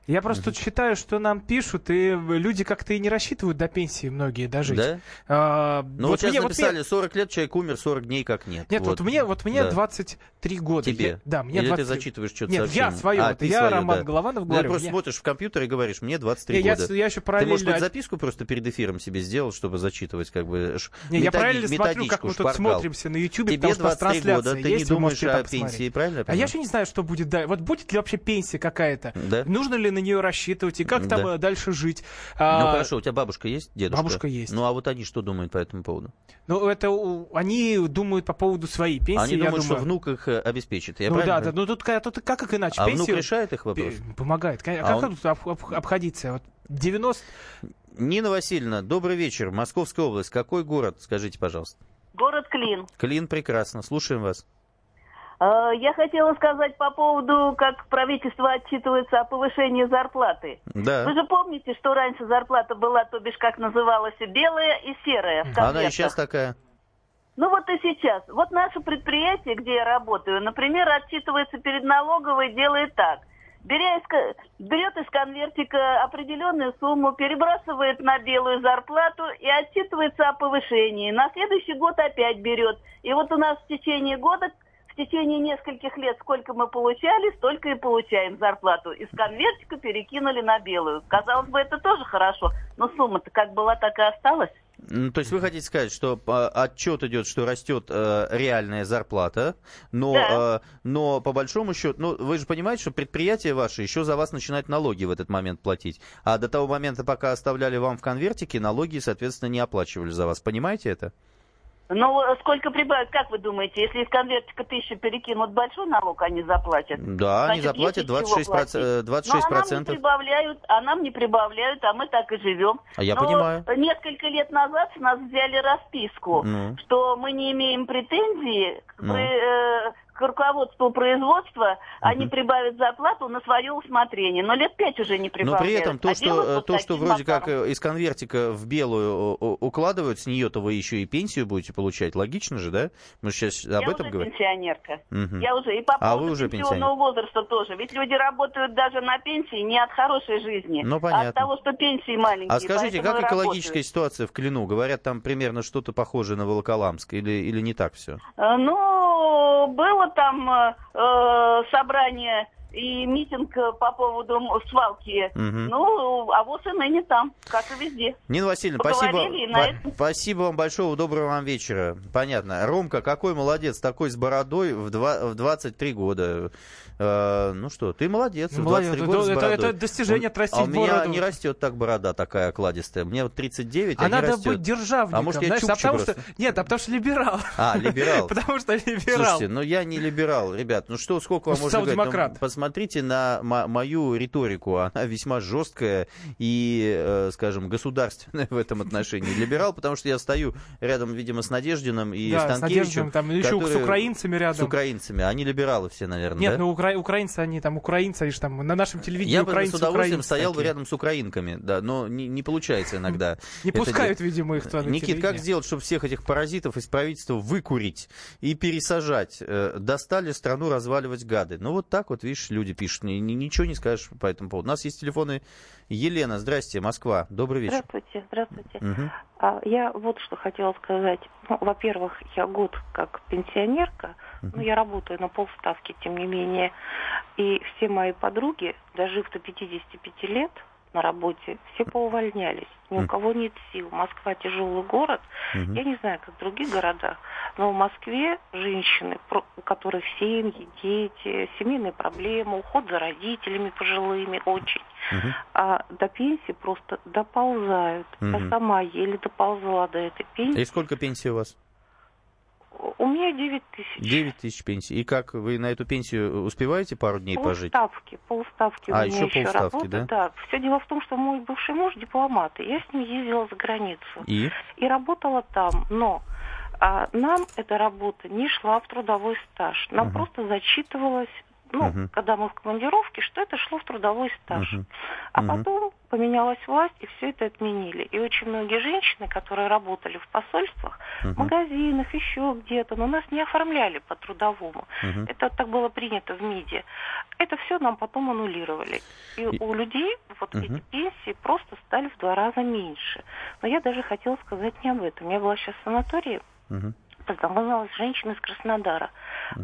я просто тут считаю, что нам пишут, и люди как-то и не рассчитывают до пенсии многие дожить. Да? А, ну вот, вот сейчас мне, написали, вот 40 лет человек умер, 40 дней как нет. Нет, вот, вот мне, вот мне да. 23 года. Тебе? Я, да, мне Или 23. ты зачитываешь что-то Нет, сообщение? я свое, а, я свое, Роман да. Голованов говорю. Ты просто мне... смотришь в компьютер и говоришь, мне 23 не, года. Я, я еще параллельно... Ты, может быть, записку просто перед эфиром себе сделал, чтобы зачитывать как бы не, Я параллельно смотрю, как мы тут смотримся на YouTube, Тебе 23 года, ты не думаешь о пенсии, правильно? А я еще не знаю, что будет дальше. Вот будет ли вообще пенсия какая-то? Да. Нужно ли на нее рассчитывать? И как там да. дальше жить? Ну а... хорошо, у тебя бабушка есть, дедушка? Бабушка есть. Ну а вот они что думают по этому поводу? Ну это они думают по поводу своей пенсии. Они думают, думаю... что внук их э, обеспечит. Я ну да, да, ну тут, тут как, как иначе? А Пенсию... внук решает их вопрос? Помогает. А, а как он... тут об, об, обходиться? Вот 90... Нина Васильевна, добрый вечер. Московская область. Какой город? Скажите, пожалуйста. Город Клин. Клин, прекрасно. Слушаем вас. Э, я хотела сказать по поводу, как правительство отчитывается о повышении зарплаты. Да. Вы же помните, что раньше зарплата была, то бишь, как называлась, белая и серая в Она и сейчас такая. Ну вот и сейчас. Вот наше предприятие, где я работаю, например, отчитывается перед налоговой, делает так. Беря из, берет из конвертика определенную сумму, перебрасывает на белую зарплату и отчитывается о повышении. На следующий год опять берет. И вот у нас в течение года в течение нескольких лет сколько мы получали, столько и получаем зарплату. Из конвертика перекинули на белую. Казалось бы, это тоже хорошо, но сумма-то как была, так и осталась. Ну, то есть вы хотите сказать, что отчет идет, что растет э, реальная зарплата, но, да. э, но по большому счету, ну, вы же понимаете, что предприятие ваше еще за вас начинает налоги в этот момент платить. А до того момента, пока оставляли вам в конвертике, налоги, соответственно, не оплачивали за вас. Понимаете это? Ну, сколько прибавят, как вы думаете, если из конвертика тысячу перекинут большой налог, они заплатят? Да, Значит, они заплатят 26%. 26%. Но а нам не прибавляют, а нам не прибавляют, а мы так и живем. А я Но понимаю. Несколько лет назад с нас взяли расписку, ну. что мы не имеем претензий ну. при, э, к руководству производства, они прибавят зарплату на свое усмотрение. Но лет пять уже не прибавляют. Но при этом то, а что, то, что вроде макаром. как э, из конвертика в белую укладывают, с нее-то вы еще и пенсию будете получать. Логично же, да? Мы сейчас об Я этом уже говорим. пенсионерка. Угу. Я уже. И по а вы уже пенсионного возраста тоже. Ведь люди работают даже на пенсии не от хорошей жизни, ну, понятно. а от того, что пенсии маленькие. А скажите, как экологическая работают. ситуация в Клину? Говорят, там примерно что-то похожее на Волоколамск или, или не так все? Э, ну, было там э, э, собрание и митинг по поводу свалки. Угу. Ну, а вот и ныне там, как и везде. Нина Васильевна, спасибо, по- спасибо вам большое, доброго вам вечера. Понятно. Ромка, какой молодец, такой с бородой в, два, в 23 года. Э, ну что, ты молодец. Ну, молодец. Это, года это, это достижение отрастить а у меня бороду. не растет так борода такая окладистая. Мне вот 39, а, а надо растет. быть державником. А может я знаешь, а потому просто. что Нет, а потому что либерал. А, либерал. потому что либерал. Слушайте, ну я не либерал, ребят. Ну что, сколько вам можно говорить? Ну, посмотрите на мою риторику. Она весьма жесткая и, э, скажем, государственная в этом отношении. Либерал, потому что я стою рядом, видимо, с Надеждиным и да, Станкевичем. С там еще с украинцами рядом. С украинцами. Они либералы все, наверное, Нет, да? ну укра... украинцы, они там украинцы, они же там на нашем телевидении Я украинцы, бы с удовольствием стоял такие. бы рядом с украинками, да, но не, не получается иногда. Не пускают, видимо, их туда Никит, как сделать, чтобы всех этих паразитов из правительства выкурить и пересажать? Э, достали страну разваливать гады. Ну вот так вот, видишь, люди пишут. Ничего не скажешь по этому поводу. У нас есть телефоны. Елена, здрасте, Москва. Добрый вечер. Здравствуйте, здравствуйте. Угу. А, я вот что хотела сказать. Ну, во-первых, я год как пенсионерка, угу. но я работаю на полставки, тем не менее. И все мои подруги, дожив до 55 лет, на работе, все поувольнялись. Ни у кого нет сил. Москва тяжелый город. Мгм. Я не знаю, как в других городах, но в Москве женщины, у которых семьи, дети, семейные проблемы, уход за родителями пожилыми очень, Мгм. а до пенсии просто доползают. Я Мгм. сама еле доползла до этой пенсии. И сколько пенсии у вас? У меня 9 тысяч. 9 тысяч пенсии. И как, вы на эту пенсию успеваете пару дней пожить? Полставки, полставки А, у меня еще полставки, работа. да? Да. Все дело в том, что мой бывший муж дипломат, и я с ним ездила за границу. И? И работала там, но а, нам эта работа не шла в трудовой стаж. Нам Мгм. просто зачитывалось, ну, Мгм. когда мы в командировке, что это шло в трудовой стаж. Мгм. А Мгм. потом поменялась власть, и все это отменили. И очень многие женщины, которые работали в посольствах, Мгм. магазинах, еще где-то, но нас не оформляли по трудовому. Мгм. Это так было принято в МИДе. Это все нам потом аннулировали. И, И- у людей вот Мгм. эти пенсии просто стали в два раза меньше. Но я даже хотела сказать не об этом. Я была сейчас в санатории, Мгм. Познакомилась с женщиной из Краснодара,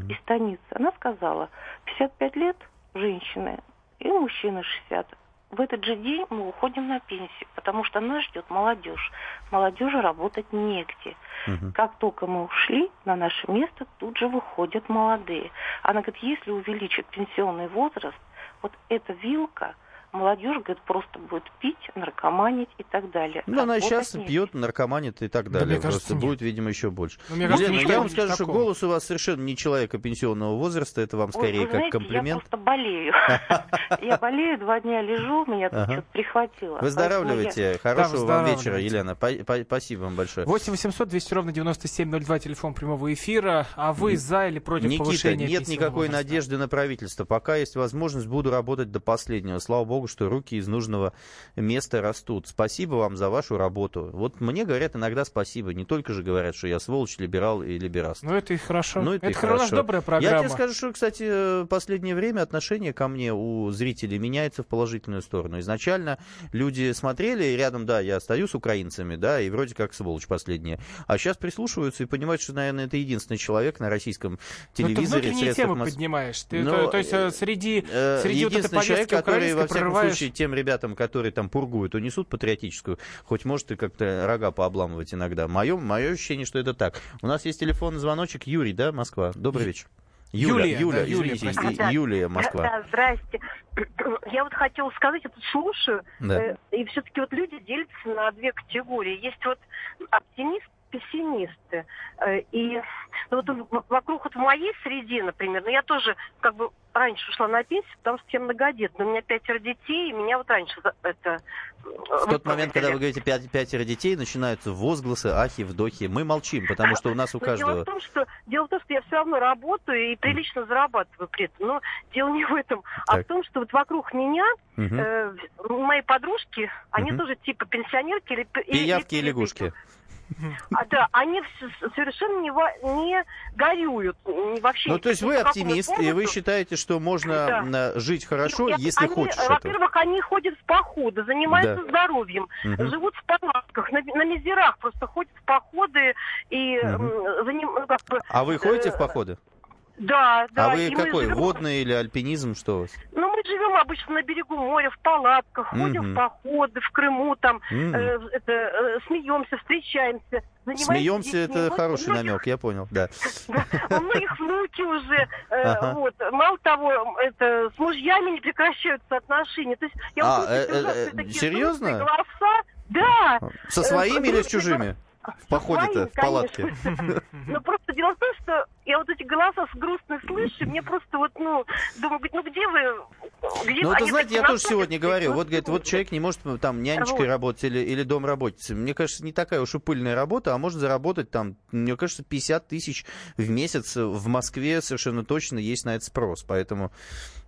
из станицы. Она сказала, 55 лет женщины и мужчина 60. В этот же день мы уходим на пенсию, потому что нас ждет молодежь. Молодежи работать негде. Мгм. Как только мы ушли, на наше место тут же выходят молодые. Она говорит, если увеличат пенсионный возраст, вот эта вилка, молодежь, говорит, просто будет пить, наркоманить и так далее. Ну, она Работать сейчас пьет, наркоманит и так далее. мне кажется, Просто нет. будет, видимо, еще больше. Ну, мне кажется, Елена, никто я вам скажу, что такого. голос у вас совершенно не человека пенсионного возраста, это вам Ой, скорее вы как знаете, комплимент. Я просто болею. Я болею, два дня лежу, меня тут что-то прихватило. Выздоравливайте. Да, Хорошего вам вечера, Елена. Па- па- Спасибо вам большое. 8 800 200 ровно 9702, телефон прямого эфира. А вы за или против Никита, повышения нет пенсионного никакой надежды на правительство. Пока есть возможность, буду работать до последнего. Слава богу, что руки из нужного места растут. Спасибо вам за вашу работу. Вот мне говорят иногда спасибо. Не только же говорят, что я сволочь, либерал и либераст. Ну, это и хорошо. Ну, это, и это хорошо. хорошо. добрая Я программа. тебе скажу, что, кстати, в последнее время отношение ко мне у зрителей меняется в положительную сторону. Изначально люди смотрели, и рядом, да, я стою с украинцами, да, и вроде как сволочь последняя. А сейчас прислушиваются и понимают, что, наверное, это единственный человек на российском Ну, ты телевизоре. внутренние темы масс- поднимаешь. Ты, Ну, то, то есть э, среди, Э, среди вот этой Единственный человек, повестки который, во всяком случае, тем ребятам, которые там пургуют, унесут патриотическую, хоть может и как-то рога пообламывать иногда. Мое, мое ощущение, что это так. У нас есть телефонный звоночек. Юрий, да, Москва? Добрый вечер. Юля, Юлия, Юля, да, Юлия, извините, простите. и- Юлия, Москва. Да, здрасте. Я вот хотела сказать, я тут слушаю, Да. э, и все-таки вот люди делятся на две категории. Есть вот оптимисты, пессимисты. Э, И ну, вот вокруг вот в моей среде, например, ну я тоже как бы раньше ушла на пенсию, потому что я многодетная. У меня пятеро детей, и меня вот раньше это... В тот момент, когда вы говорите пять- пятеро детей, начинаются возгласы, ахи, вдохи. Мы молчим, потому что у нас у Но Дело каждого... в том, что дело в том, что я все равно работаю и прилично зарабатываю при этом. Но дело не в этом, а Так. в том, что вот вокруг меня Мгм. э, мои подружки, они Мгм. тоже типа пенсионерки или Пиявки и лягушки. А, да, они совершенно не, не горюют ни вообще. Ну, то есть вы оптимист, и вы считаете, что можно Да. м, жить хорошо, Нет, если они, хочешь э. Во-первых, они ходят в походы, занимаются Да. здоровьем, Мгм. живут в палатках, на, на мизерах просто ходят в походы и м, заним- ну, как бы, А вы ходите в э, походы? Да, да. а вы и какой, живем- водный или альпинизм, что у вас? Ну, мы живем обычно на берегу моря, в палатках, ходим Мгм. в походы, в Крыму, там, Мгм. э, это, э, смеемся, встречаемся. Смеемся, детьми. это Вот хороший многих- намек, я понял, да. У многих внуки уже, э, вот. Мало того, это, с мужьями не прекращаются отношения. То есть, я А, э, э, серьезно? Да. Со своими или с чужими? В походе-то, в палатке. Но просто дело в том, что я вот эти голоса с грустных слышу, мне просто вот, ну, думаю, ну где вы? Где Ну, это, знаете, я тоже сегодня говорю, вот, говорит, вот человек не может там нянечкой работать или, или домработницей. Мне кажется, не такая уж и пыльная работа, а может заработать там, мне кажется, 50 тысяч в месяц в Москве совершенно точно есть на это спрос. Поэтому,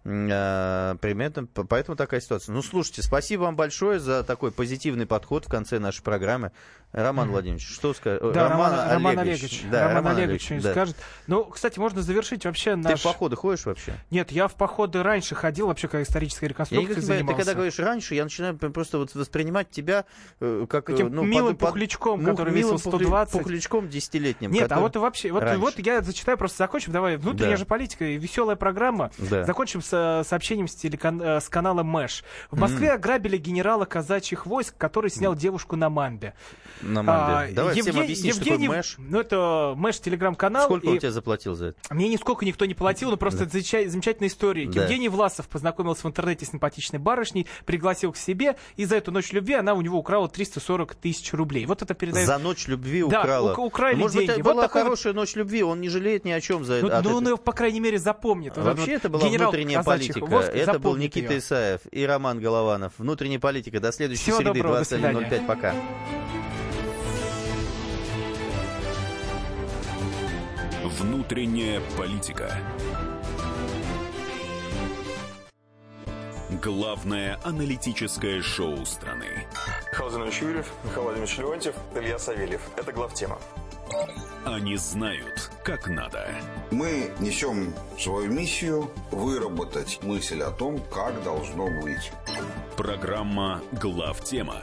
э, примерно, поэтому такая ситуация. Ну, слушайте, спасибо вам большое за такой позитивный подход в конце нашей программы. Роман Владимирович, что скажет? Да, Роман, Роман Олегович. Да, Роман Олегович что-нибудь да. скажет. Ну, кстати, можно завершить вообще Ты наш... в походы ходишь вообще? Нет, я в походы раньше ходил, вообще как исторической Я реконструкцией понимаю, занимался. ты когда говоришь раньше, я начинаю просто вот воспринимать тебя э, как... э, Таким ну, милым под- под- пухлячком, мух- который милым весил пухля- 120. Пухлячком десятилетним. Нет, а вот и вообще, вот, раньше. вот я зачитаю, просто закончим. Давай, внутренняя Да. же политика веселая программа. Да. Закончим с сообщением с, телекан... э, с канала Мэш. В Москве ограбили генерала казачьих войск, который снял девушку на Мамбе. На Мамбе. А, Давай всем Евге- объясни, что Евгений- такое Мэш. Ну, это Мэш телеграм-канал. Сколько и- он тебе заплатил за это? Мне нисколько никто не платил, но просто это замеча- замечательная история. Да. Евгений Власов познакомился в интернете с симпатичной барышней, пригласил к себе, и за эту ночь любви она у него украла 340 тысяч рублей. Вот это передает... За ночь любви Да, украла. ук- украли Ну, Может быть, деньги. это Вот была такой хорошая ночь любви, он не жалеет ни о чем за Ну, это. от ну, он его, по крайней мере, запомнит. Вот Вообще вот это была внутренняя политика. войск это был Никита её. Исаев и Роман Голованов. Внутренняя политика. До следующей Всего среды, доброго, до свидания. 21.05. Пока. Внутренняя политика. Главное аналитическое шоу страны. Михаил Зинович Юрьев, Михаил Владимирович Леонтьев, Илья Савельев. Это главтема. Они знают, как надо. Мы несем свою миссию выработать мысль о том, как должно быть. Программа «Главтема»